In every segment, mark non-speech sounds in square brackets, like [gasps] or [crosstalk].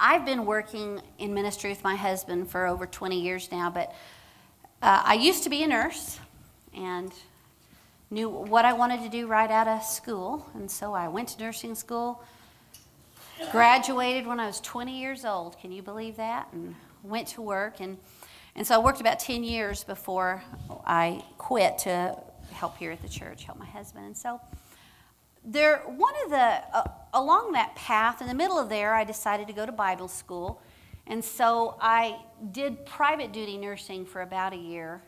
I've been working in ministry with my husband for over 20 years now, but uh, I used to be a nurse and knew what I wanted to do right out of school. And so I went to nursing school, graduated when I was 20 years old. Can you believe that? And went to work. And, and so I worked about 10 years before I quit to help here at the church, help my husband. And so there, one of the, uh, along that path, in the middle of there, I decided to go to Bible school. And so I did private duty nursing for about a year,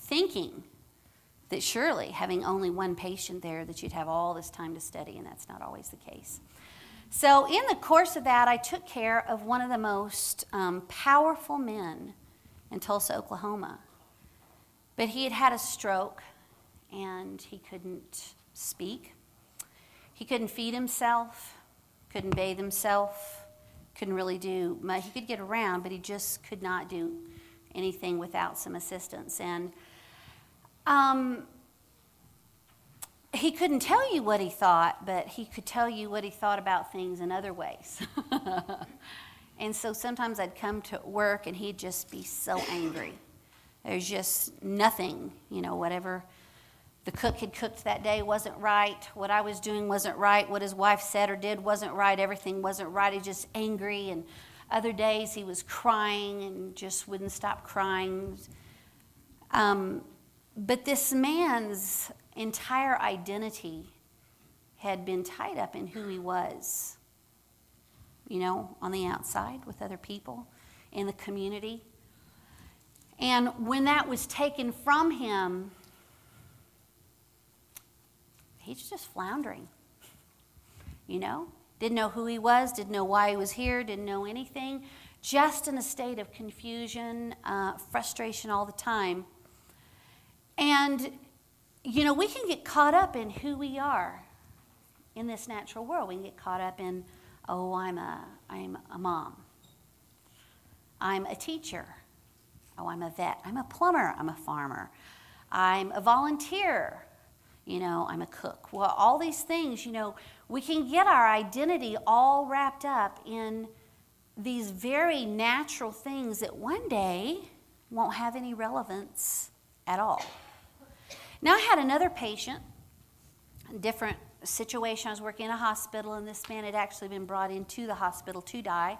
thinking that surely having only one patient there, that you'd have all this time to study, and that's not always the case. So, in the course of that, I took care of one of the most um, powerful men in Tulsa, Oklahoma. But he had had a stroke and he couldn't speak. He couldn't feed himself, couldn't bathe himself, couldn't really do much. He could get around, but he just could not do anything without some assistance. And um, he couldn't tell you what he thought, but he could tell you what he thought about things in other ways. [laughs] and so sometimes I'd come to work and he'd just be so angry. There's just nothing, you know, whatever the cook had cooked that day wasn't right. What I was doing wasn't right. What his wife said or did wasn't right. Everything wasn't right. He was just angry. And other days he was crying and just wouldn't stop crying. Um, but this man's entire identity had been tied up in who he was, you know, on the outside with other people, in the community. And when that was taken from him, he's just floundering. You know? Didn't know who he was, didn't know why he was here, didn't know anything. Just in a state of confusion, uh, frustration all the time. And, you know, we can get caught up in who we are in this natural world. We can get caught up in, oh, I'm a, I'm a mom. I'm a teacher. Oh, I'm a vet. I'm a plumber. I'm a farmer. I'm a volunteer you know, I'm a cook. Well, all these things, you know, we can get our identity all wrapped up in these very natural things that one day won't have any relevance at all. Now, I had another patient, different situation. I was working in a hospital, and this man had actually been brought into the hospital to die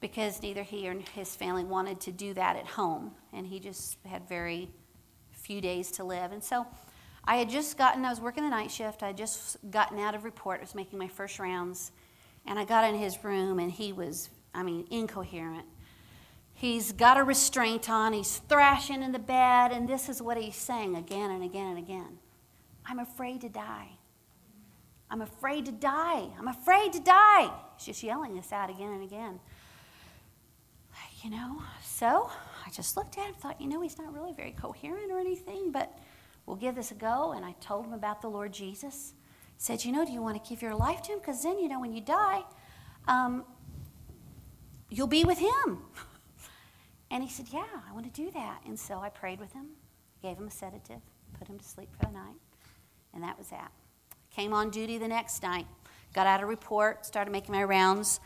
because neither he or his family wanted to do that at home, and he just had very few days to live. And so I had just gotten, I was working the night shift. I had just gotten out of report. I was making my first rounds. And I got in his room, and he was, I mean, incoherent. He's got a restraint on. He's thrashing in the bed, and this is what he's saying again and again and again I'm afraid to die. I'm afraid to die. I'm afraid to die. He's just yelling this out again and again. You know, so I just looked at him, thought, you know, he's not really very coherent or anything, but we'll give this a go. And I told him about the Lord Jesus. Said, you know, do you want to give your life to him? Because then, you know, when you die, um, you'll be with him. [laughs] and he said, yeah, I want to do that. And so I prayed with him, gave him a sedative, put him to sleep for the night. And that was that. Came on duty the next night, got out a report, started making my rounds,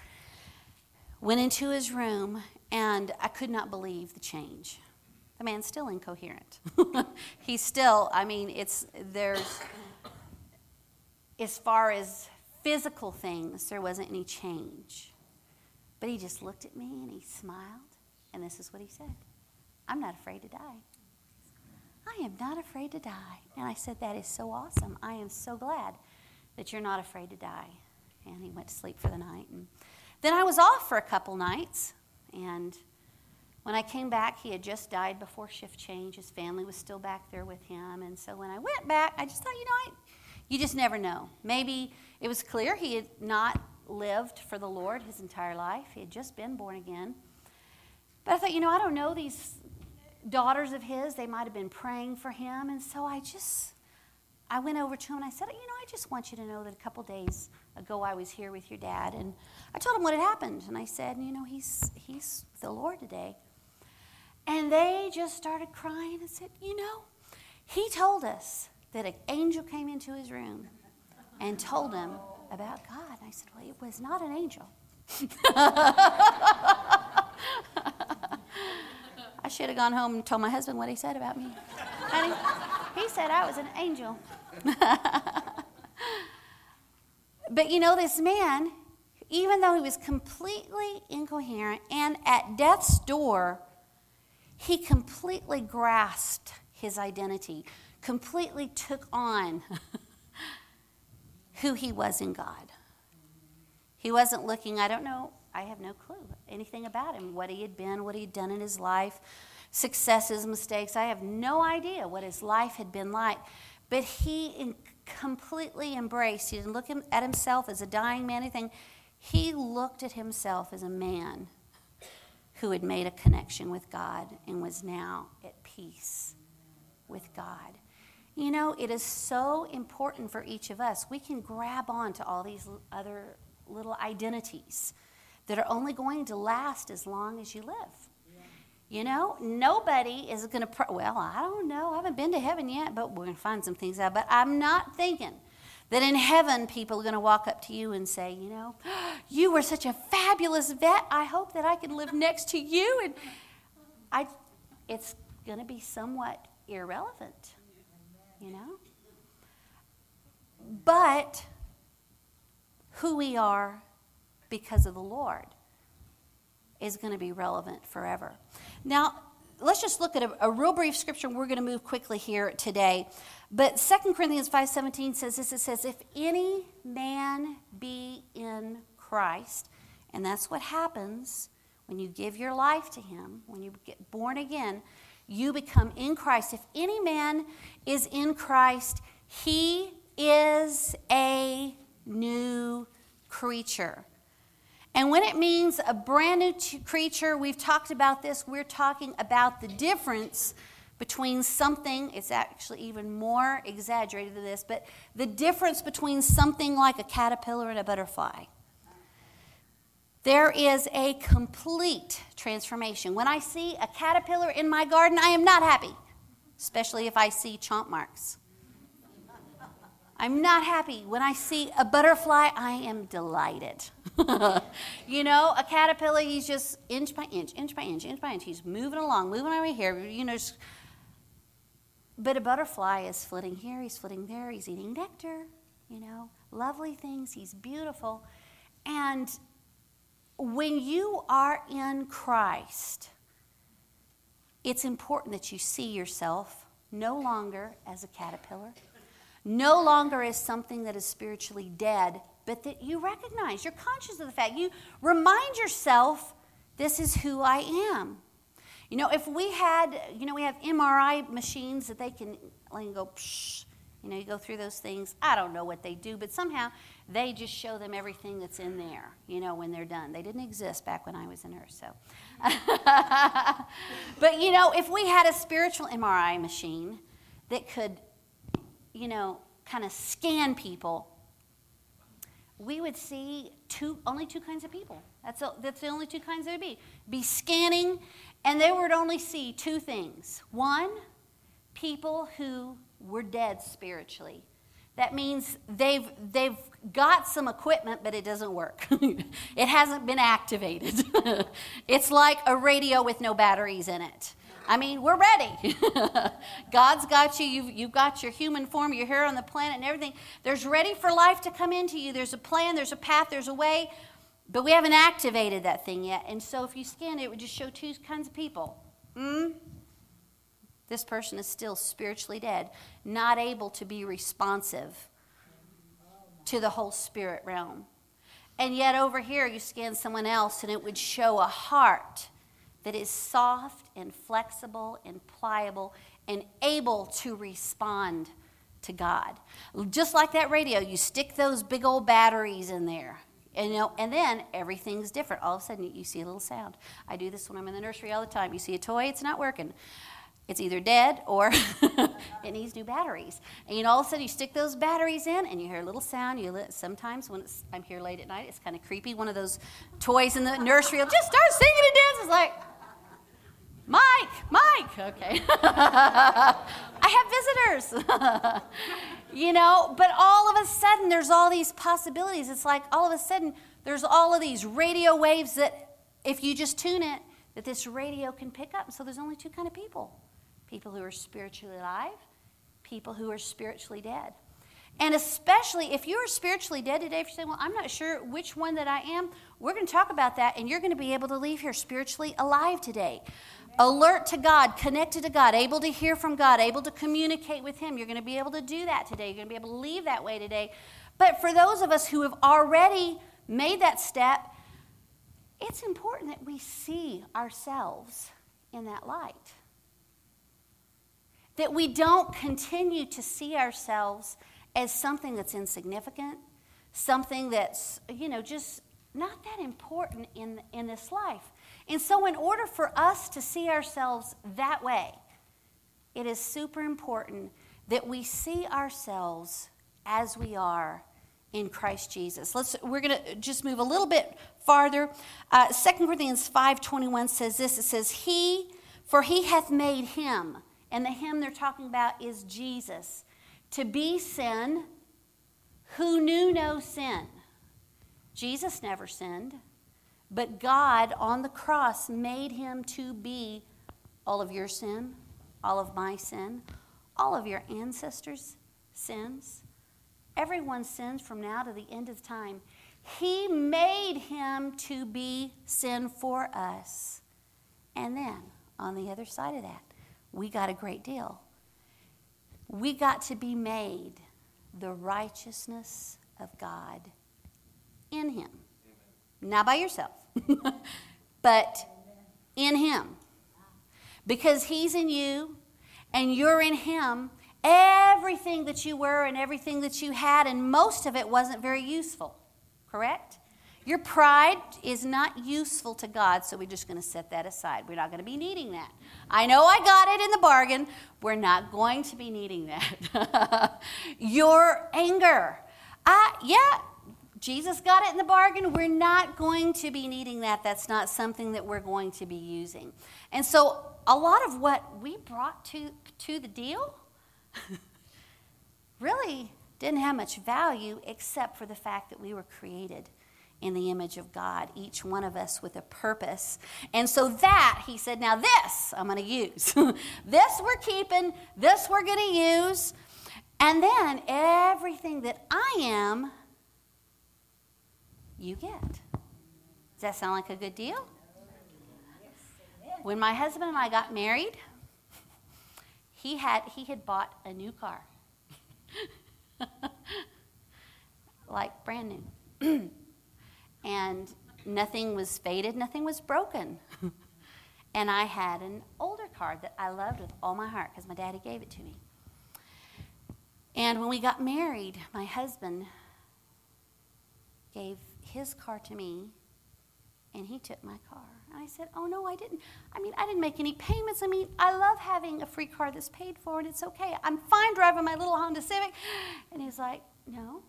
went into his room, and I could not believe the change the man's still incoherent. [laughs] He's still, I mean, it's, there's, as far as physical things, there wasn't any change. But he just looked at me and he smiled, and this is what he said I'm not afraid to die. I am not afraid to die. And I said, That is so awesome. I am so glad that you're not afraid to die. And he went to sleep for the night. And then I was off for a couple nights, and when I came back, he had just died before shift change. His family was still back there with him. And so when I went back, I just thought, you know, I, you just never know. Maybe it was clear he had not lived for the Lord his entire life, he had just been born again. But I thought, you know, I don't know these daughters of his, they might have been praying for him. And so I just, I went over to him and I said, you know, I just want you to know that a couple days ago I was here with your dad. And I told him what had happened. And I said, you know, he's, he's with the Lord today. And they just started crying and said, You know, he told us that an angel came into his room and told him about God. And I said, Well, it was not an angel. [laughs] I should have gone home and told my husband what he said about me. Honey, he said I was an angel. [laughs] but you know, this man, even though he was completely incoherent and at death's door, he completely grasped his identity, completely took on [laughs] who he was in God. He wasn't looking, I don't know, I have no clue anything about him, what he had been, what he had done in his life, successes, mistakes. I have no idea what his life had been like. But he completely embraced, he didn't look at himself as a dying man, anything. He looked at himself as a man who had made a connection with God and was now at peace with God. You know, it is so important for each of us. We can grab on to all these other little identities that are only going to last as long as you live. You know, nobody is going to, pr- well, I don't know. I haven't been to heaven yet, but we're going to find some things out. But I'm not thinking that in heaven people are going to walk up to you and say, you know, [gasps] you were such a fabulous vet. I hope that I can live next to you. And I, it's going to be somewhat irrelevant, you know? But who we are because of the Lord is going to be relevant forever. Now, let's just look at a, a real brief scripture. We're going to move quickly here today. But 2 Corinthians 5.17 says this. It says, if any man be in Christ, and that's what happens when you give your life to him, when you get born again, you become in Christ. If any man is in Christ, he is a new creature. And when it means a brand new t- creature, we've talked about this, we're talking about the difference between something, it's actually even more exaggerated than this, but the difference between something like a caterpillar and a butterfly. There is a complete transformation. When I see a caterpillar in my garden, I am not happy, especially if I see chomp marks. I'm not happy. When I see a butterfly, I am delighted. [laughs] you know, a caterpillar, he's just inch by inch, inch by inch, inch by inch. He's moving along, moving over here, you know. Just... But a butterfly is flitting here, he's flitting there, he's eating nectar, you know, lovely things, he's beautiful. And when you are in Christ, it's important that you see yourself no longer as a caterpillar no longer as something that is spiritually dead, but that you recognize, you're conscious of the fact, you remind yourself, this is who I am. You know, if we had, you know, we have MRI machines that they can, go, psh, you know, you go through those things. I don't know what they do, but somehow they just show them everything that's in there, you know, when they're done. They didn't exist back when I was a nurse, so. [laughs] but, you know, if we had a spiritual MRI machine that could you know, kind of scan people, we would see two, only two kinds of people. That's, a, that's the only two kinds there would be. Be scanning, and they would only see two things. One, people who were dead spiritually. That means they've, they've got some equipment, but it doesn't work. [laughs] it hasn't been activated. [laughs] it's like a radio with no batteries in it. I mean, we're ready. [laughs] God's got you. You've, you've got your human form. You're here on the planet and everything. There's ready for life to come into you. There's a plan, there's a path, there's a way, but we haven't activated that thing yet. And so if you scan it, it would just show two kinds of people. Hmm? This person is still spiritually dead, not able to be responsive to the whole spirit realm. And yet over here, you scan someone else, and it would show a heart that is soft and flexible and pliable and able to respond to God. Just like that radio, you stick those big old batteries in there. And, you know, and then everything's different. All of a sudden, you see a little sound. I do this when I'm in the nursery all the time. You see a toy, it's not working. It's either dead or [laughs] it needs new batteries. And you know, all of a sudden, you stick those batteries in, and you hear a little sound. You li- sometimes when I'm here late at night, it's kind of creepy. One of those toys in the nursery will just start singing and dancing. It's like, Mike, Mike. Okay. [laughs] I have visitors. [laughs] you know, but all of a sudden there's all these possibilities. It's like all of a sudden there's all of these radio waves that if you just tune it, that this radio can pick up. So there's only two kind of people people who are spiritually alive, people who are spiritually dead. And especially if you're spiritually dead today, if you're saying, Well, I'm not sure which one that I am, we're going to talk about that, and you're going to be able to leave here spiritually alive today. Alert to God, connected to God, able to hear from God, able to communicate with Him. You're going to be able to do that today. You're going to be able to leave that way today. But for those of us who have already made that step, it's important that we see ourselves in that light. That we don't continue to see ourselves as something that's insignificant, something that's, you know, just not that important in, in this life. And so, in order for us to see ourselves that way, it is super important that we see ourselves as we are in Christ Jesus. Let's we're going to just move a little bit farther. Uh, 2 Corinthians 5:21 says this. It says, "He, for he hath made him." And the him they're talking about is Jesus to be sin who knew no sin. Jesus never sinned, but God on the cross made him to be all of your sin, all of my sin, all of your ancestors' sins, everyone's sins from now to the end of time. He made him to be sin for us. And then, on the other side of that, we got a great deal we got to be made the righteousness of God in Him. Amen. Not by yourself, [laughs] but in Him. Because He's in you and you're in Him, everything that you were and everything that you had, and most of it wasn't very useful, correct? Your pride is not useful to God, so we're just going to set that aside. We're not going to be needing that. I know I got it in the bargain. We're not going to be needing that. [laughs] Your anger. Uh, yeah, Jesus got it in the bargain. We're not going to be needing that. That's not something that we're going to be using. And so, a lot of what we brought to, to the deal [laughs] really didn't have much value except for the fact that we were created in the image of God, each one of us with a purpose. And so that, he said, now this I'm going to use. [laughs] this we're keeping, this we're going to use. And then everything that I am, you get. Does that sound like a good deal? When my husband and I got married, he had, he had bought a new car. [laughs] like brand new. [clears throat] and nothing was faded, nothing was broken. [laughs] and I had an older car that I loved with all my heart because my daddy gave it to me. And when we got married, my husband gave his car to me and he took my car. And I said, Oh, no, I didn't. I mean, I didn't make any payments. I mean, I love having a free car that's paid for and it's okay. I'm fine driving my little Honda Civic. And he's like, No,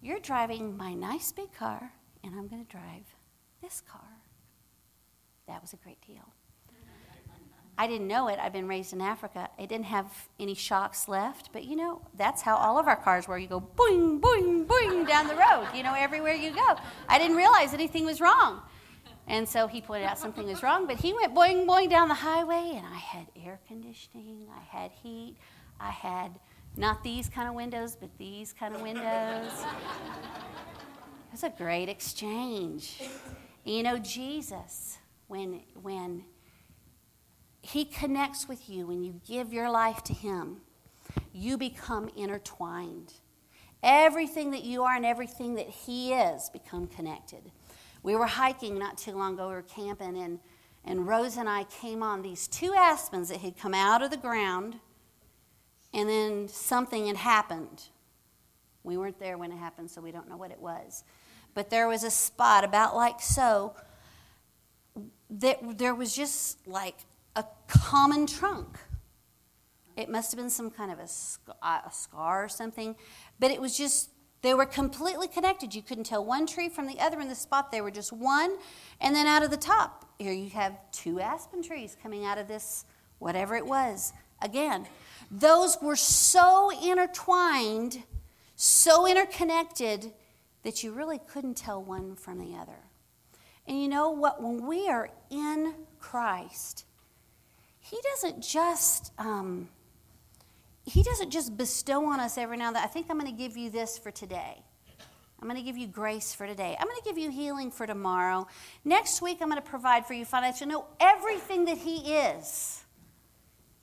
you're driving my nice big car and I'm going to drive this car. That was a great deal. I didn't know it. I've been raised in Africa. It didn't have any shocks left, but you know, that's how all of our cars were. You go boing, boing, boing down the road, you know, everywhere you go. I didn't realize anything was wrong. And so he pointed out something was wrong, but he went boing, boing down the highway, and I had air conditioning, I had heat, I had not these kind of windows, but these kind of windows. It was a great exchange. You know, Jesus, when, when he connects with you, when you give your life to him, you become intertwined. Everything that you are and everything that he is become connected. We were hiking not too long ago, we were camping, and, and Rose and I came on these two aspens that had come out of the ground, and then something had happened. We weren't there when it happened, so we don't know what it was but there was a spot about like so that there was just like a common trunk. It must have been some kind of a, uh, a scar or something, but it was just they were completely connected. You couldn't tell one tree from the other in the spot. They were just one, and then out of the top, here you have two aspen trees coming out of this, whatever it was. Again, those were so intertwined, so interconnected that you really couldn't tell one from the other. And you know what? When we are in Christ, He doesn't just. Um, he doesn't just bestow on us every now and then. I think I'm going to give you this for today. I'm going to give you grace for today. I'm going to give you healing for tomorrow. Next week, I'm going to provide for you financial. No, everything that He is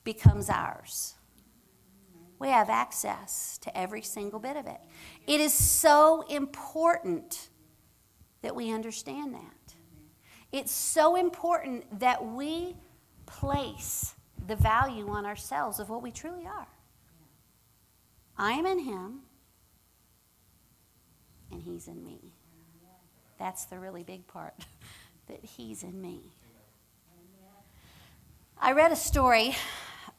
becomes ours. We have access to every single bit of it. It is so important that we understand that. It's so important that we place the value on ourselves of what we truly are. I am in him, and he's in me. That's the really big part, [laughs] that he's in me. I read a story.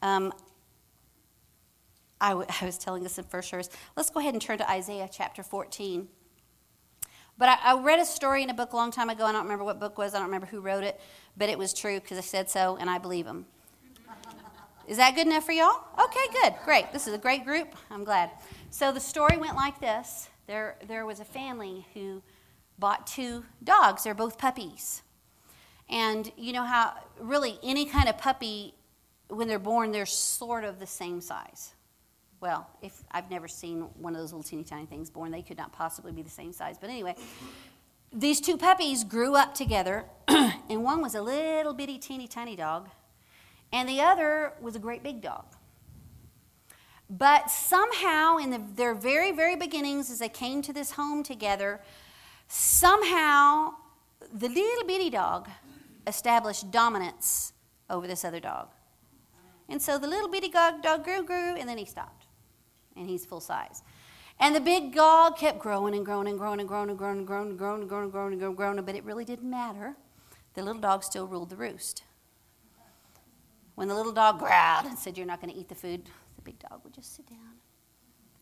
Um, I, w- [laughs] I was telling this in first service. Let's go ahead and turn to Isaiah chapter 14. But I, I, read a story in a book a long time ago. I don't remember what book was. I don't remember who wrote it, but it was true because I said so, and I believe him. Is that good enough for y'all? Okay, good, great. This is a great group. I'm glad. So the story went like this: there, there was a family who bought two dogs. They're both puppies, and you know how really any kind of puppy, when they're born, they're sort of the same size. Well, if I've never seen one of those little teeny tiny things born, they could not possibly be the same size. But anyway, these two puppies grew up together, [clears throat] and one was a little bitty teeny tiny dog, and the other was a great big dog. But somehow, in the, their very, very beginnings, as they came to this home together, somehow the little bitty dog established dominance over this other dog. And so the little bitty dog, dog grew, grew, and then he stopped and he's full size. And the big dog kept growing and growing and growing and growing and growing and growing and growing and growing and growing and growing, growing but it really didn't matter. The little dog still ruled the roost. When the little dog growled and said, You're not going to eat the food, the big dog would just sit down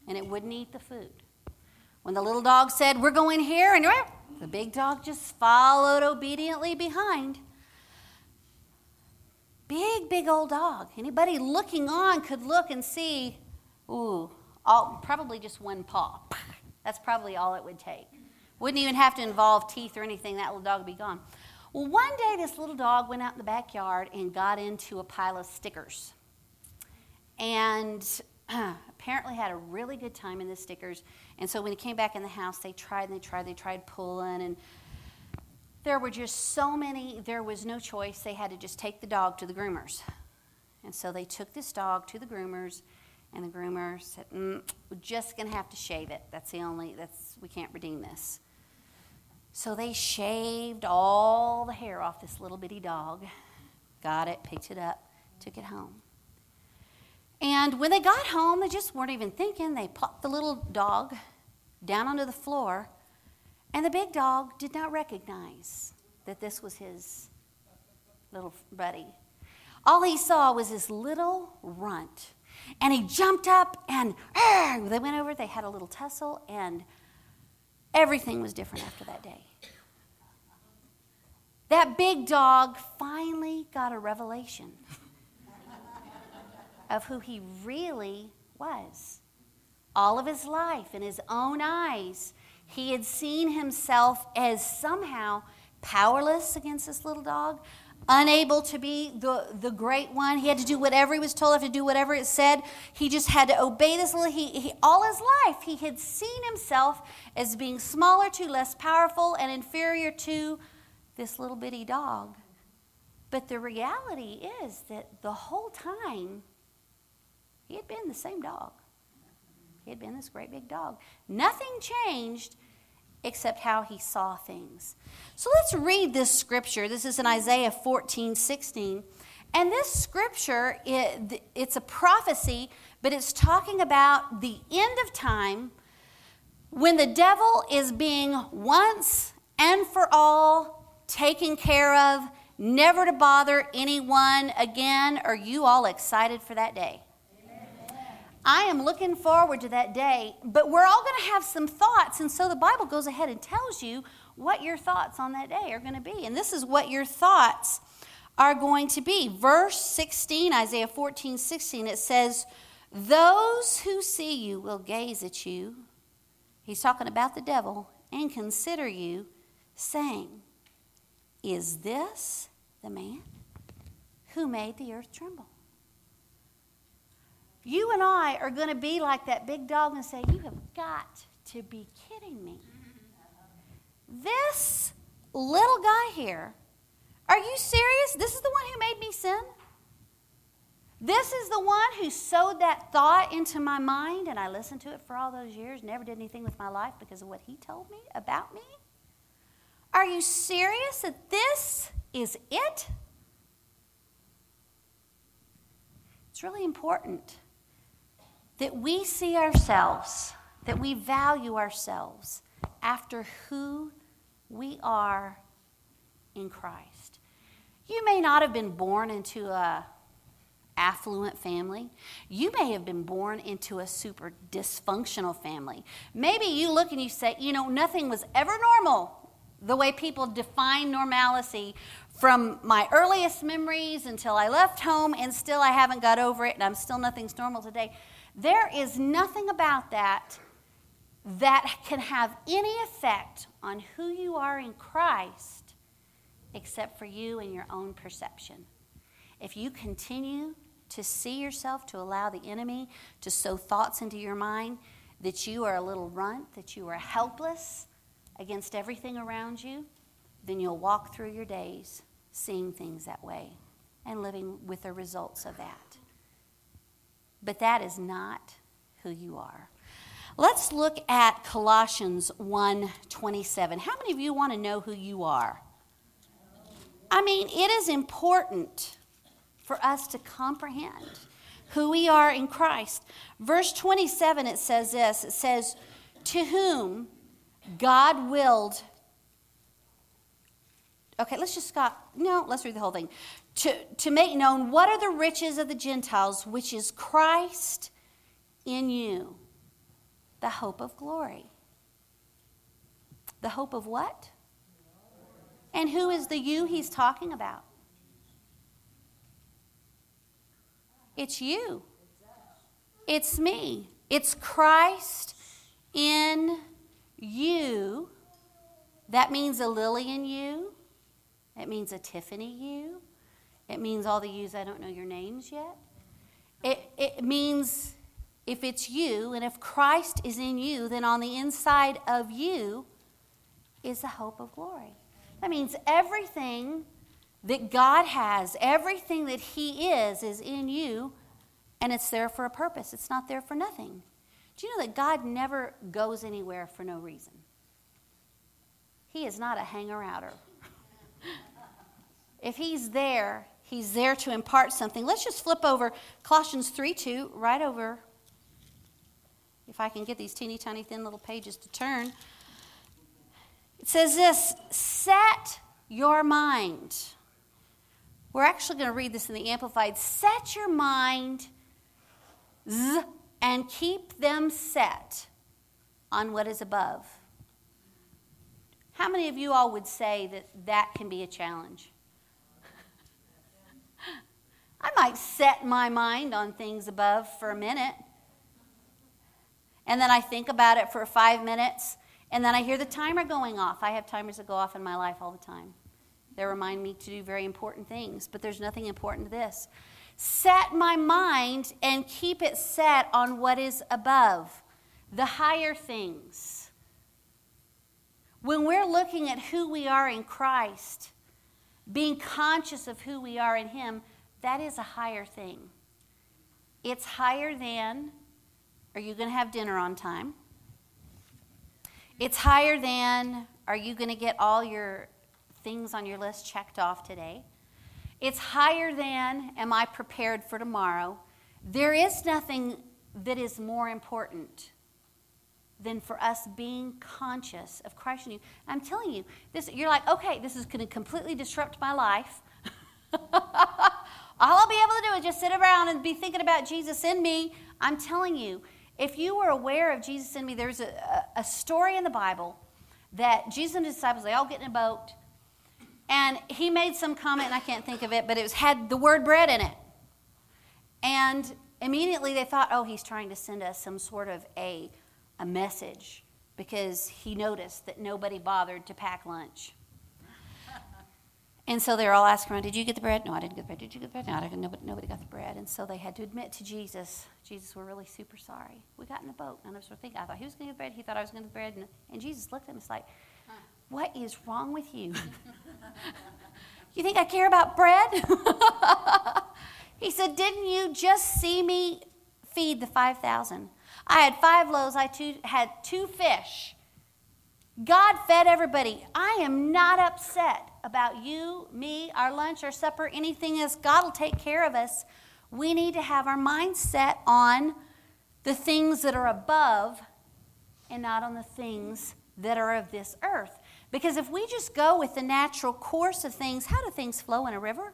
and it wouldn't eat the food. When the little dog said, We're going here, and the big dog just followed obediently behind. Big, big old dog. Anybody looking on could look and see, ooh, all, probably just one paw. That's probably all it would take. Wouldn't even have to involve teeth or anything, that little dog would be gone. Well, one day this little dog went out in the backyard and got into a pile of stickers. And [clears throat] apparently had a really good time in the stickers. And so when he came back in the house, they tried and they tried, they tried pulling. And there were just so many, there was no choice. They had to just take the dog to the groomers. And so they took this dog to the groomers and the groomer said, mm, "We're just to have to shave it. That's the only. That's we can't redeem this." So they shaved all the hair off this little bitty dog, got it, picked it up, took it home. And when they got home, they just weren't even thinking. They plopped the little dog down onto the floor, and the big dog did not recognize that this was his little buddy. All he saw was this little runt and he jumped up and they went over, they had a little tussle, and everything was different after that day. That big dog finally got a revelation [laughs] of who he really was. All of his life, in his own eyes, he had seen himself as somehow powerless against this little dog, unable to be the, the great one. He had to do whatever he was told, had to do whatever it said. He just had to obey this little. He, he, all his life, he had seen himself as being smaller to, less powerful, and inferior to this little bitty dog. But the reality is that the whole time, he had been the same dog. He had been this great big dog. Nothing changed except how he saw things. So let's read this scripture. This is in Isaiah 14, 16. And this scripture, it, it's a prophecy, but it's talking about the end of time when the devil is being once and for all taken care of, never to bother anyone again. Are you all excited for that day? I am looking forward to that day, but we're all going to have some thoughts. And so the Bible goes ahead and tells you what your thoughts on that day are going to be. And this is what your thoughts are going to be. Verse 16, Isaiah 14, 16, it says, Those who see you will gaze at you. He's talking about the devil and consider you, saying, Is this the man who made the earth tremble? You and I are going to be like that big dog and say, You have got to be kidding me. This little guy here, are you serious? This is the one who made me sin? This is the one who sowed that thought into my mind, and I listened to it for all those years, never did anything with my life because of what he told me about me? Are you serious that this is it? It's really important that we see ourselves, that we value ourselves after who we are in Christ. You may not have been born into a affluent family. You may have been born into a super dysfunctional family. Maybe you look and you say, you know, nothing was ever normal. The way people define normalcy from my earliest memories until I left home, and still I haven't got over it, and I'm still nothing's normal today. There is nothing about that that can have any effect on who you are in Christ except for you and your own perception. If you continue to see yourself, to allow the enemy to sow thoughts into your mind that you are a little runt, that you are helpless against everything around you, then you'll walk through your days seeing things that way and living with the results of that. But that is not who you are. Let's look at Colossians 1:27. How many of you want to know who you are? I mean, it is important for us to comprehend who we are in Christ. Verse 27 it says this. It says, "To whom God willed Okay, let's just stop. No, let's read the whole thing. To, to make known what are the riches of the Gentiles, which is Christ in you, the hope of glory. The hope of what? And who is the you he's talking about? It's you. It's me. It's Christ in you. That means a lily in you. It means a Tiffany you. It means all the yous I don't know your names yet. It, it means if it's you and if Christ is in you, then on the inside of you is the hope of glory. That means everything that God has, everything that He is, is in you, and it's there for a purpose. It's not there for nothing. Do you know that God never goes anywhere for no reason? He is not a hanger outer. [laughs] if He's there, He's there to impart something. Let's just flip over Colossians 3 2, right over. If I can get these teeny tiny thin little pages to turn. It says this set your mind we're actually going to read this in the Amplified. Set your mind z, and keep them set on what is above. How many of you all would say that that can be a challenge? I might set my mind on things above for a minute, and then I think about it for five minutes, and then I hear the timer going off. I have timers that go off in my life all the time. They remind me to do very important things, but there's nothing important to this. Set my mind and keep it set on what is above, the higher things. When we're looking at who we are in Christ, being conscious of who we are in Him, that is a higher thing. It's higher than are you going to have dinner on time? It's higher than are you going to get all your things on your list checked off today. It's higher than, am I prepared for tomorrow? There is nothing that is more important than for us being conscious of Christ in you. I'm telling you, this you're like, okay, this is going to completely disrupt my life. [laughs] All I'll be able to do is just sit around and be thinking about Jesus in me. I'm telling you, if you were aware of Jesus in me, there's a, a story in the Bible that Jesus and his disciples, they all get in a boat and he made some comment, and I can't think of it, but it was, had the word bread in it. And immediately they thought, oh, he's trying to send us some sort of a, a message because he noticed that nobody bothered to pack lunch. And so they're all asking around, Did you get the bread? No, I didn't get the bread. Did you get the bread? No, I didn't. Nobody, nobody got the bread. And so they had to admit to Jesus, Jesus, we're really super sorry. We got in the boat. None of us were thinking. I thought he was going to get the bread. He thought I was going to get the bread. And, and Jesus looked at him and was like, What is wrong with you? [laughs] you think I care about bread? [laughs] he said, Didn't you just see me feed the 5,000? I had five loaves, I two, had two fish. God fed everybody. I am not upset about you, me, our lunch, our supper, anything is, God will take care of us. We need to have our mind set on the things that are above and not on the things that are of this earth. Because if we just go with the natural course of things, how do things flow in a river?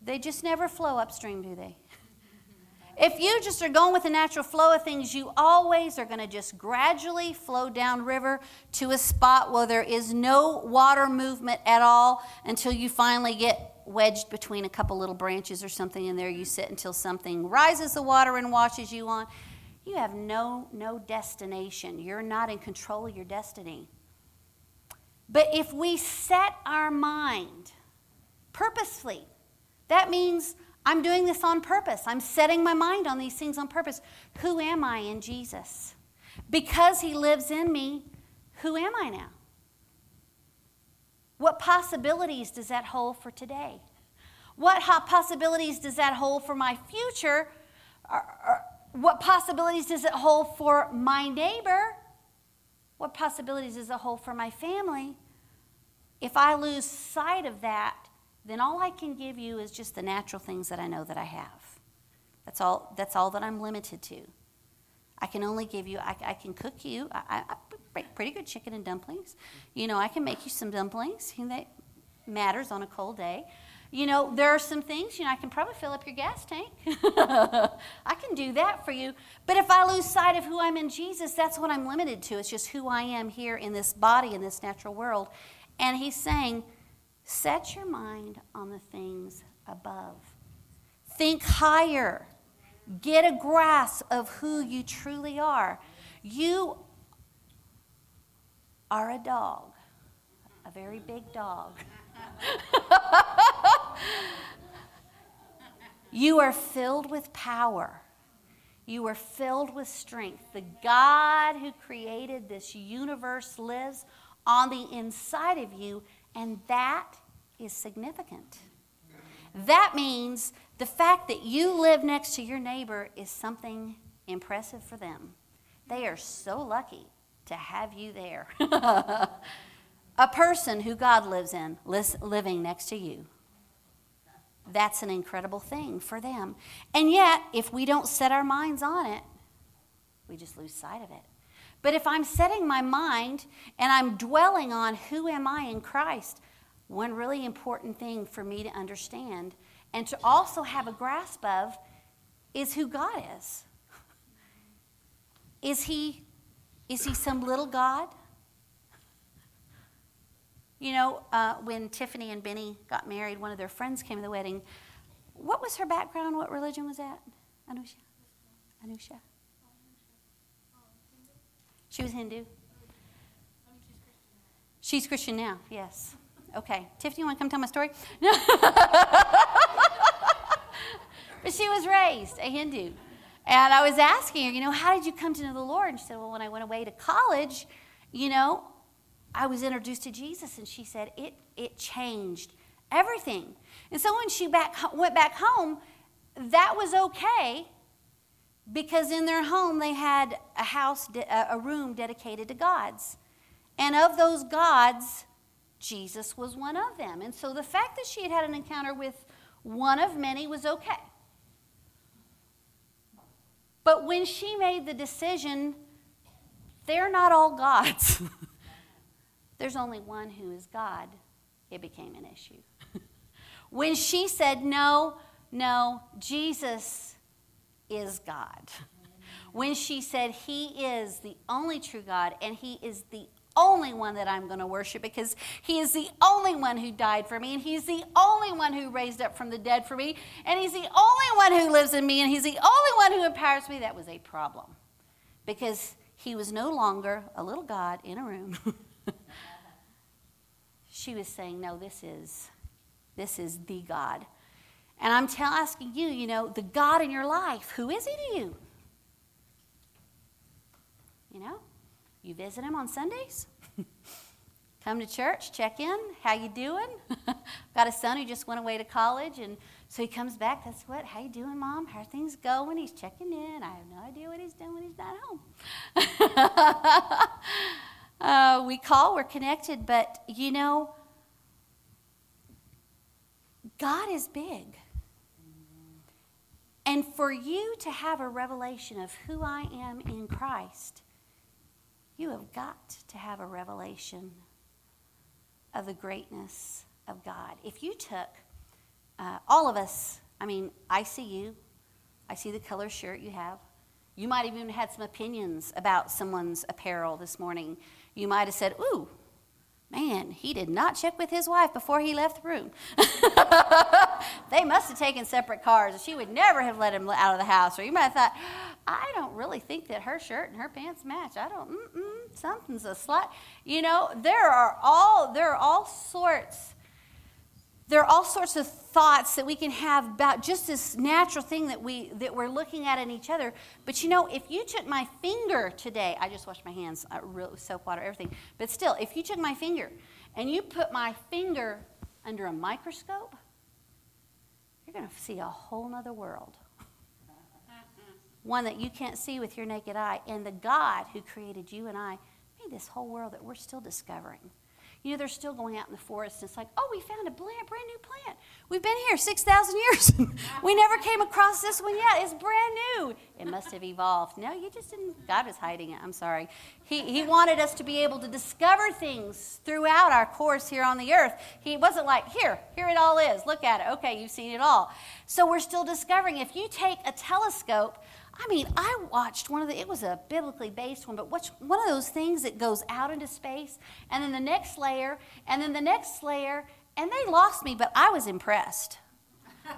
They just never flow upstream, do they? If you just are going with the natural flow of things, you always are going to just gradually flow downriver to a spot where there is no water movement at all until you finally get wedged between a couple little branches or something, and there you sit until something rises the water and washes you on. You have no, no destination. You're not in control of your destiny. But if we set our mind purposefully, that means I'm doing this on purpose. I'm setting my mind on these things on purpose. Who am I in Jesus? Because He lives in me, who am I now? What possibilities does that hold for today? What possibilities does that hold for my future? what possibilities does it hold for my neighbor? What possibilities does it hold for my family? If I lose sight of that, then all I can give you is just the natural things that I know that I have. That's all, that's all that I'm limited to. I can only give you, I, I can cook you, I, I, make pretty good chicken and dumplings. You know, I can make you some dumplings. That matters on a cold day. You know, there are some things, you know, I can probably fill up your gas tank. [laughs] I can do that for you. But if I lose sight of who I'm in Jesus, that's what I'm limited to. It's just who I am here in this body, in this natural world. And he's saying, Set your mind on the things above. Think higher. Get a grasp of who you truly are. You are a dog, a very big dog. [laughs] you are filled with power. You are filled with strength. The God who created this universe lives on the inside of you, and that is significant. That means the fact that you live next to your neighbor is something impressive for them. They are so lucky to have you there. [laughs] a person who God lives in, living next to you. That's an incredible thing for them. And yet, if we don't set our minds on it, we just lose sight of it. But if I'm setting my mind and I'm dwelling on who am I in Christ, one really important thing for me to understand and to also have a grasp of is who God is. Is he is he some little God? You know, uh, when Tiffany and Benny got married, one of their friends came to the wedding. What was her background? What religion was that? Anusha? Anusha? She was Hindu. She's Christian now, yes. Okay. Tiffany, you want to come tell my story? No. [laughs] but she was raised a Hindu. And I was asking her, you know, how did you come to know the Lord? And she said, well, when I went away to college, you know, I was introduced to Jesus. And she said, it, it changed everything. And so when she back, went back home, that was okay because in their home they had a house, a room dedicated to gods. And of those gods, Jesus was one of them. And so the fact that she had had an encounter with one of many was okay. But when she made the decision, they're not all gods. [laughs] There's only one who is God, it became an issue. [laughs] when she said, No, no, Jesus is God. When she said, He is the only true God and He is the only one that I'm going to worship because He is the only one who died for me, and He's the only one who raised up from the dead for me, and He's the only one who lives in me, and He's the only one who empowers me. That was a problem because He was no longer a little God in a room. [laughs] she was saying, No, this is, this is the God. And I'm tell, asking you, you know, the God in your life, who is he to you? You know, you visit him on Sundays? [laughs] Come to church, check in, how you doing? [laughs] Got a son who just went away to college and so he comes back, that's what, how you doing, Mom? How are things going? He's checking in. I have no idea what he's doing when he's not home. [laughs] uh, we call, we're connected, but you know, God is big. And for you to have a revelation of who I am in Christ, you have got to have a revelation of the greatness of God. If you took uh, all of us, I mean, I see you, I see the color shirt you have. You might have even had some opinions about someone's apparel this morning. You might have said, Ooh, Man, he did not check with his wife before he left the room. [laughs] they must have taken separate cars, she would never have let him out of the house. Or you might have thought, I don't really think that her shirt and her pants match. I don't, something's a slight. You know, there are all there are all sorts there are all sorts of thoughts that we can have about just this natural thing that we that we're looking at in each other. But you know if you took my finger today i just washed my hands uh, real, soap water everything. But still if you took my finger and you put my finger under a microscope you're going to see a whole nother world. One that you can't see with your naked eye. And the god who created you and i made this whole world that we're still discovering you know, they're still going out in the forest. And it's like, oh, we found a brand, brand new plant. We've been here 6,000 years. [laughs] we never came across this one yet. It's brand new. It must have evolved. No, you just didn't. God is hiding it. I'm sorry. He, he wanted us to be able to discover things throughout our course here on the earth. He wasn't like, here, here it all is. Look at it. Okay, you've seen it all. So we're still discovering. If you take a telescope, I mean, I watched one of the, it was a biblically based one, but what's one of those things that goes out into space, and then the next layer, and then the next layer, and they lost me, but I was impressed.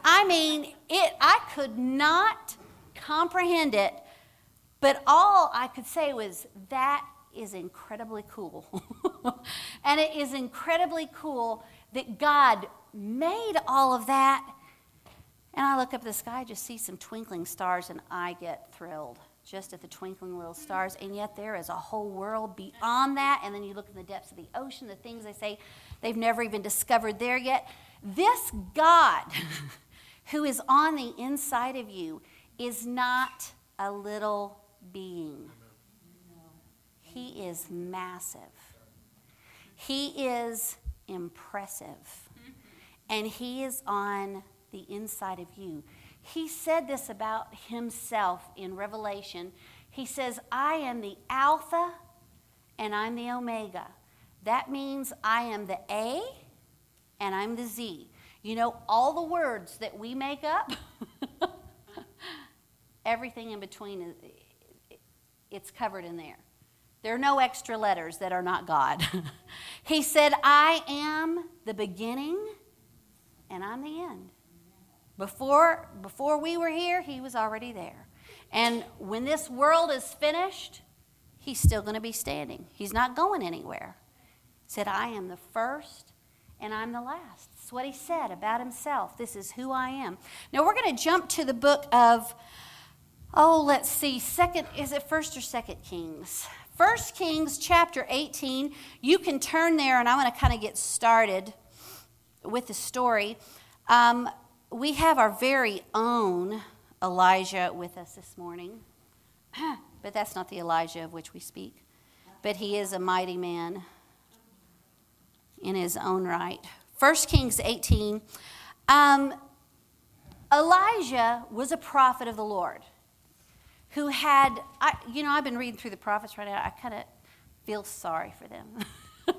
I mean, it, I could not comprehend it, but all I could say was, that is incredibly cool. [laughs] and it is incredibly cool that God made all of that and I look up at the sky, just see some twinkling stars, and I get thrilled just at the twinkling little stars. And yet there is a whole world beyond that. And then you look in the depths of the ocean, the things they say they've never even discovered there yet. This God [laughs] who is on the inside of you is not a little being. He is massive. He is impressive. And he is on the inside of you. He said this about himself in Revelation. He says, I am the Alpha and I'm the Omega. That means I am the A and I'm the Z. You know, all the words that we make up, [laughs] everything in between, is, it's covered in there. There are no extra letters that are not God. [laughs] he said, I am the beginning and I'm the end. Before, before we were here, he was already there. And when this world is finished, he's still going to be standing. He's not going anywhere. He said, I am the first and I'm the last. That's what he said about himself. This is who I am. Now we're going to jump to the book of, oh, let's see, second, is it first or second Kings? First Kings chapter 18. You can turn there and I'm going to kind of get started with the story. Um, we have our very own Elijah with us this morning. [clears throat] but that's not the Elijah of which we speak. But he is a mighty man in his own right. 1 Kings 18. Um, Elijah was a prophet of the Lord who had, I, you know, I've been reading through the prophets right now. I kind of feel sorry for them. [laughs]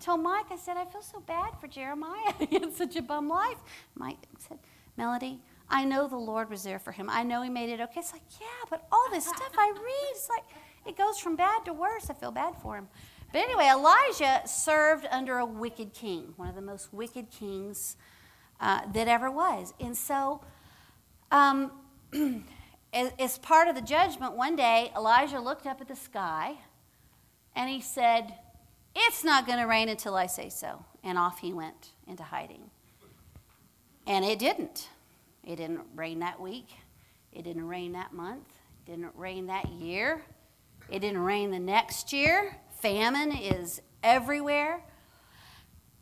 Told Mike, I said, I feel so bad for Jeremiah. [laughs] he had such a bum life. Mike said, Melody, I know the Lord was there for him. I know he made it okay. It's like, yeah, but all this stuff I read, it's like, it goes from bad to worse. I feel bad for him. But anyway, Elijah served under a wicked king, one of the most wicked kings uh, that ever was. And so, um, [clears throat] as, as part of the judgment, one day Elijah looked up at the sky and he said, It's not going to rain until I say so. And off he went into hiding. And it didn't. It didn't rain that week. It didn't rain that month. It didn't rain that year. It didn't rain the next year. Famine is everywhere.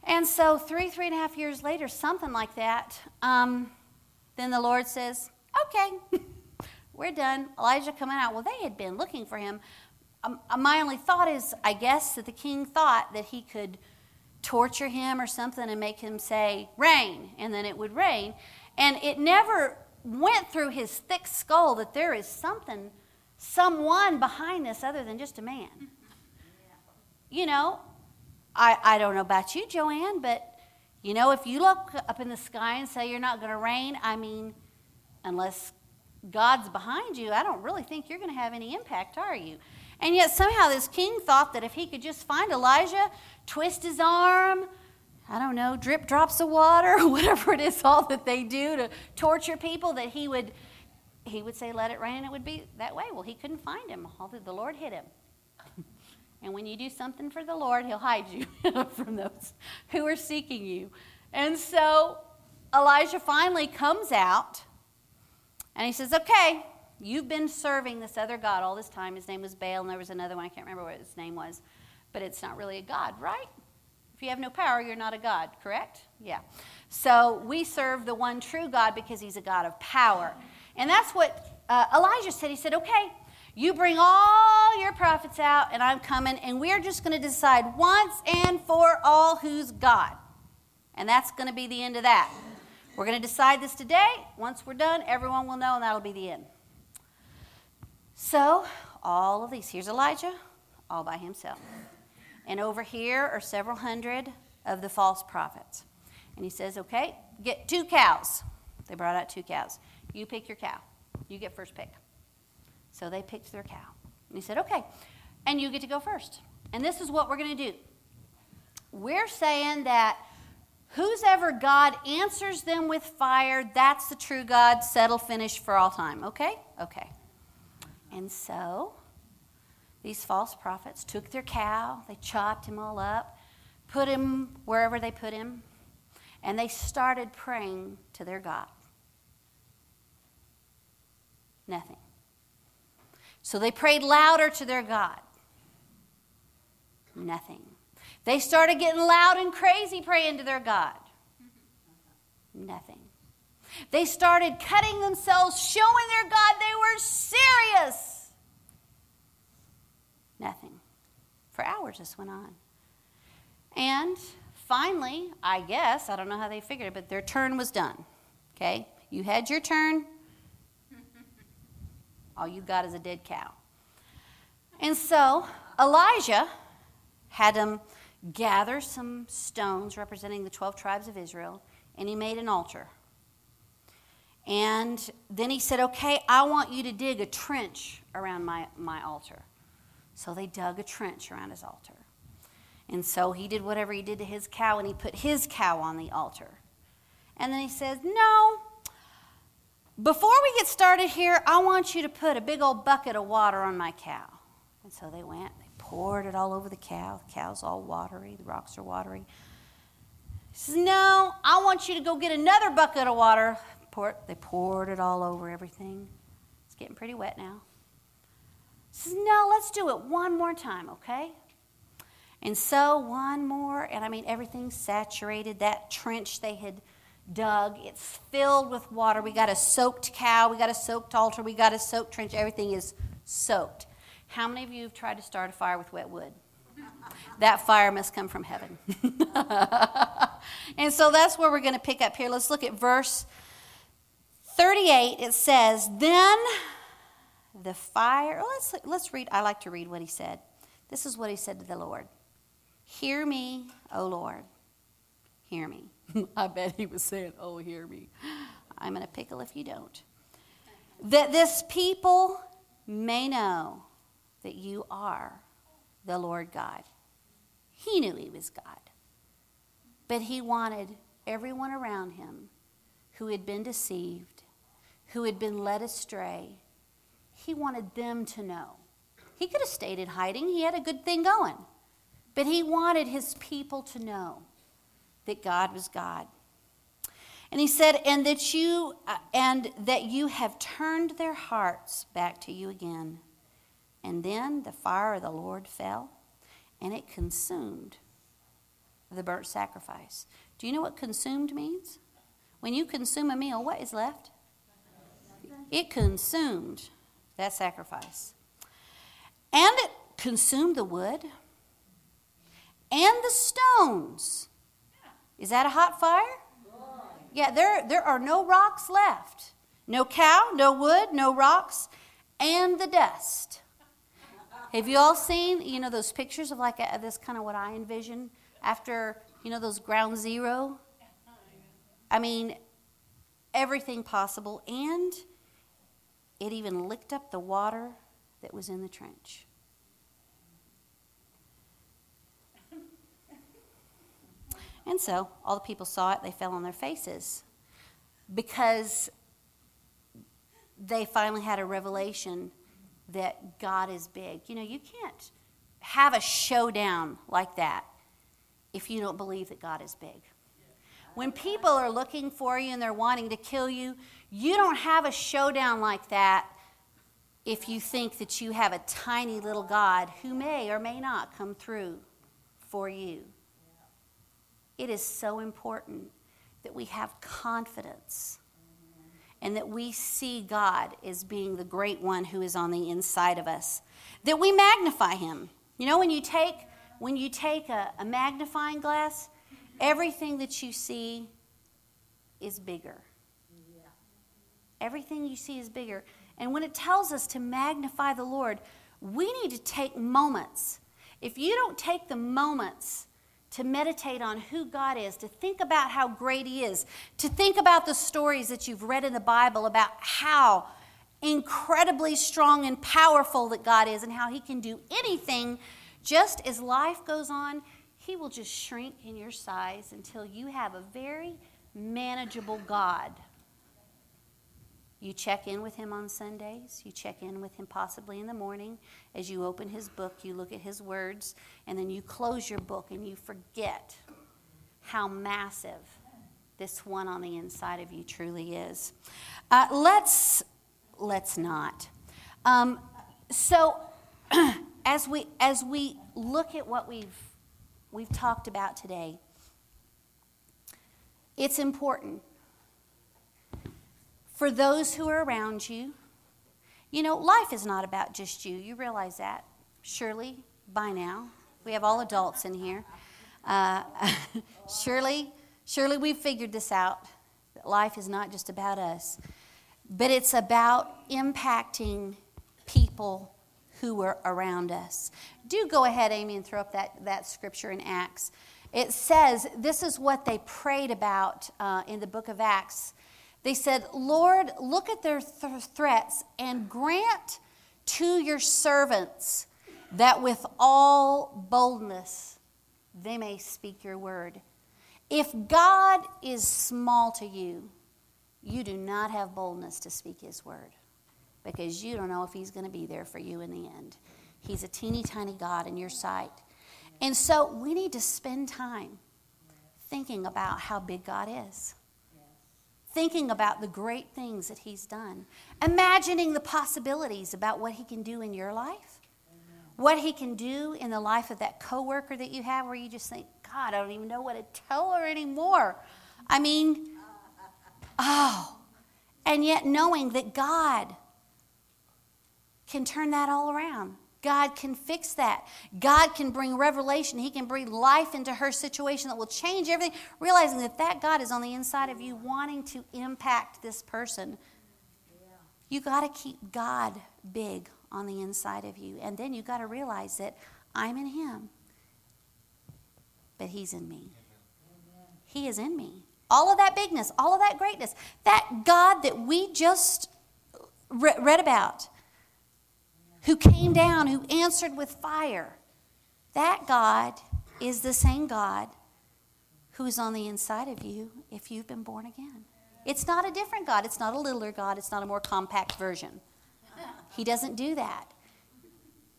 And so, three, three and a half years later, something like that, um, then the Lord says, Okay, [laughs] we're done. Elijah coming out. Well, they had been looking for him. Um, my only thought is, I guess, that the king thought that he could torture him or something and make him say, Rain, and then it would rain. And it never went through his thick skull that there is something, someone behind this other than just a man. [laughs] You know, I, I don't know about you, Joanne, but you know, if you look up in the sky and say you're not going to rain, I mean, unless God's behind you, I don't really think you're going to have any impact, are you? And yet somehow this king thought that if he could just find Elijah, twist his arm, I don't know, drip drops of water, [laughs] whatever it is, all that they do to torture people, that he would he would say, "Let it rain," and it would be that way. Well, he couldn't find him. Although the Lord hid him. [laughs] and when you do something for the Lord, He'll hide you [laughs] from those who are seeking you. And so Elijah finally comes out, and he says, "Okay, you've been serving this other god all this time. His name was Baal, and there was another one. I can't remember what his name was, but it's not really a god, right?" If you have no power, you're not a God, correct? Yeah. So we serve the one true God because he's a God of power. And that's what uh, Elijah said. He said, okay, you bring all your prophets out, and I'm coming, and we're just going to decide once and for all who's God. And that's going to be the end of that. We're going to decide this today. Once we're done, everyone will know, and that'll be the end. So, all of these. Here's Elijah, all by himself. And over here are several hundred of the false prophets. And he says, okay, get two cows. They brought out two cows. You pick your cow. You get first pick. So they picked their cow. And he said, okay, and you get to go first. And this is what we're going to do. We're saying that whosoever God answers them with fire, that's the true God, settle, finish for all time. Okay? Okay. And so these false prophets took their cow, they chopped him all up, put him wherever they put him, and they started praying to their God. Nothing. So they prayed louder to their God. Nothing. They started getting loud and crazy praying to their God. Nothing. They started cutting themselves, showing their God they were serious. Nothing. For hours this went on. And finally, I guess, I don't know how they figured it, but their turn was done. Okay? You had your turn. [laughs] All you got is a dead cow. And so Elijah had them gather some stones representing the 12 tribes of Israel, and he made an altar. And then he said, Okay, I want you to dig a trench around my, my altar. So they dug a trench around his altar. And so he did whatever he did to his cow, and he put his cow on the altar. And then he says, No, before we get started here, I want you to put a big old bucket of water on my cow. And so they went, they poured it all over the cow. The cow's all watery, the rocks are watery. He says, No, I want you to go get another bucket of water. Pour. They poured it all over everything. It's getting pretty wet now says, No, let's do it one more time, okay? And so one more, and I mean, everything's saturated. That trench they had dug, it's filled with water. We got a soaked cow, we got a soaked altar, we got a soaked trench. Everything is soaked. How many of you have tried to start a fire with wet wood? that fire must come from heaven. [laughs] and so that's where we're going to pick up here. Let's look at verse 38. It says, Then the fire. Oh, let's, let's read. I like to read what he said. This is what he said to the Lord Hear me, O Lord. Hear me. [laughs] I bet he was saying, Oh, hear me. I'm in a pickle if you don't. That this people may know that you are the Lord God. He knew he was God. But he wanted everyone around him who had been deceived, who had been led astray, he wanted them to know. He could have stayed in hiding, he had a good thing going. But he wanted his people to know that God was God. And he said, and that you uh, and that you have turned their hearts back to you again. And then the fire of the Lord fell, and it consumed the burnt sacrifice. Do you know what consumed means? When you consume a meal, what is left? It consumed that sacrifice. And it consumed the wood and the stones. Is that a hot fire? Yeah, there, there are no rocks left. No cow, no wood, no rocks, and the dust. Have you all seen, you know, those pictures of like a, this kind of what I envision after, you know, those ground zero? I mean, everything possible. And it even licked up the water that was in the trench. And so all the people saw it, they fell on their faces because they finally had a revelation that God is big. You know, you can't have a showdown like that if you don't believe that God is big. When people are looking for you and they're wanting to kill you, you don't have a showdown like that if you think that you have a tiny little God who may or may not come through for you. It is so important that we have confidence and that we see God as being the great one who is on the inside of us. That we magnify him. You know, when you take when you take a, a magnifying glass, everything that you see is bigger. Everything you see is bigger. And when it tells us to magnify the Lord, we need to take moments. If you don't take the moments to meditate on who God is, to think about how great He is, to think about the stories that you've read in the Bible about how incredibly strong and powerful that God is and how He can do anything, just as life goes on, He will just shrink in your size until you have a very manageable God. You check in with him on Sundays. You check in with him possibly in the morning. As you open his book, you look at his words, and then you close your book and you forget how massive this one on the inside of you truly is. Uh, let's let's not. Um, so, [clears throat] as we as we look at what we've we've talked about today, it's important for those who are around you. You know, life is not about just you. You realize that, surely, by now. We have all adults in here. Uh, [laughs] surely, surely we've figured this out. That life is not just about us, but it's about impacting people who are around us. Do go ahead, Amy, and throw up that, that scripture in Acts. It says this is what they prayed about uh, in the book of Acts. They said, Lord, look at their th- threats and grant to your servants that with all boldness they may speak your word. If God is small to you, you do not have boldness to speak his word because you don't know if he's going to be there for you in the end. He's a teeny tiny God in your sight. And so we need to spend time thinking about how big God is thinking about the great things that He's done, imagining the possibilities about what He can do in your life, what He can do in the life of that coworker that you have, where you just think, God, I don't even know what to tell her anymore. I mean, oh, and yet knowing that God can turn that all around. God can fix that. God can bring revelation. He can bring life into her situation that will change everything. Realizing that that God is on the inside of you, wanting to impact this person. You got to keep God big on the inside of you. And then you got to realize that I'm in Him, but He's in me. He is in me. All of that bigness, all of that greatness, that God that we just read about who came down, who answered with fire. That God is the same God who is on the inside of you if you've been born again. It's not a different God. It's not a littler God. It's not a more compact version. He doesn't do that.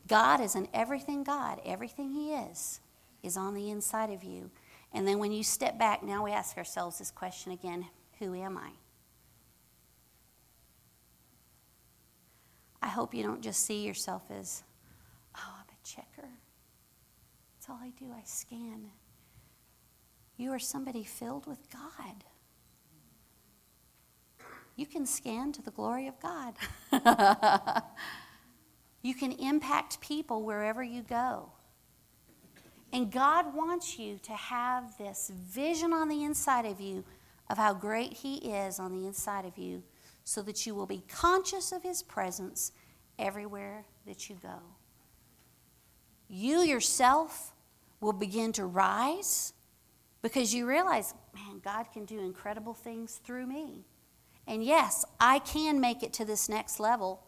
God is an everything God. Everything He is is on the inside of you. And then when you step back, now we ask ourselves this question again Who am I? I hope you don't just see yourself as, oh, I'm a checker. That's all I do, I scan. You are somebody filled with God. You can scan to the glory of God. [laughs] you can impact people wherever you go. And God wants you to have this vision on the inside of you of how great He is on the inside of you so that you will be conscious of His presence everywhere that you go. You yourself will begin to rise because you realize, man, God can do incredible things through me. And yes, I can make it to this next level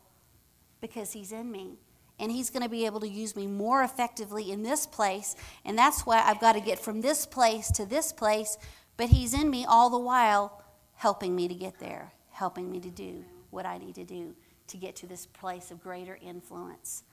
because He's in me. And He's going to be able to use me more effectively in this place. And that's why I've got to get from this place to this place. But He's in me all the while, helping me to get there, helping me to do what I need to do to get to this place of greater influence.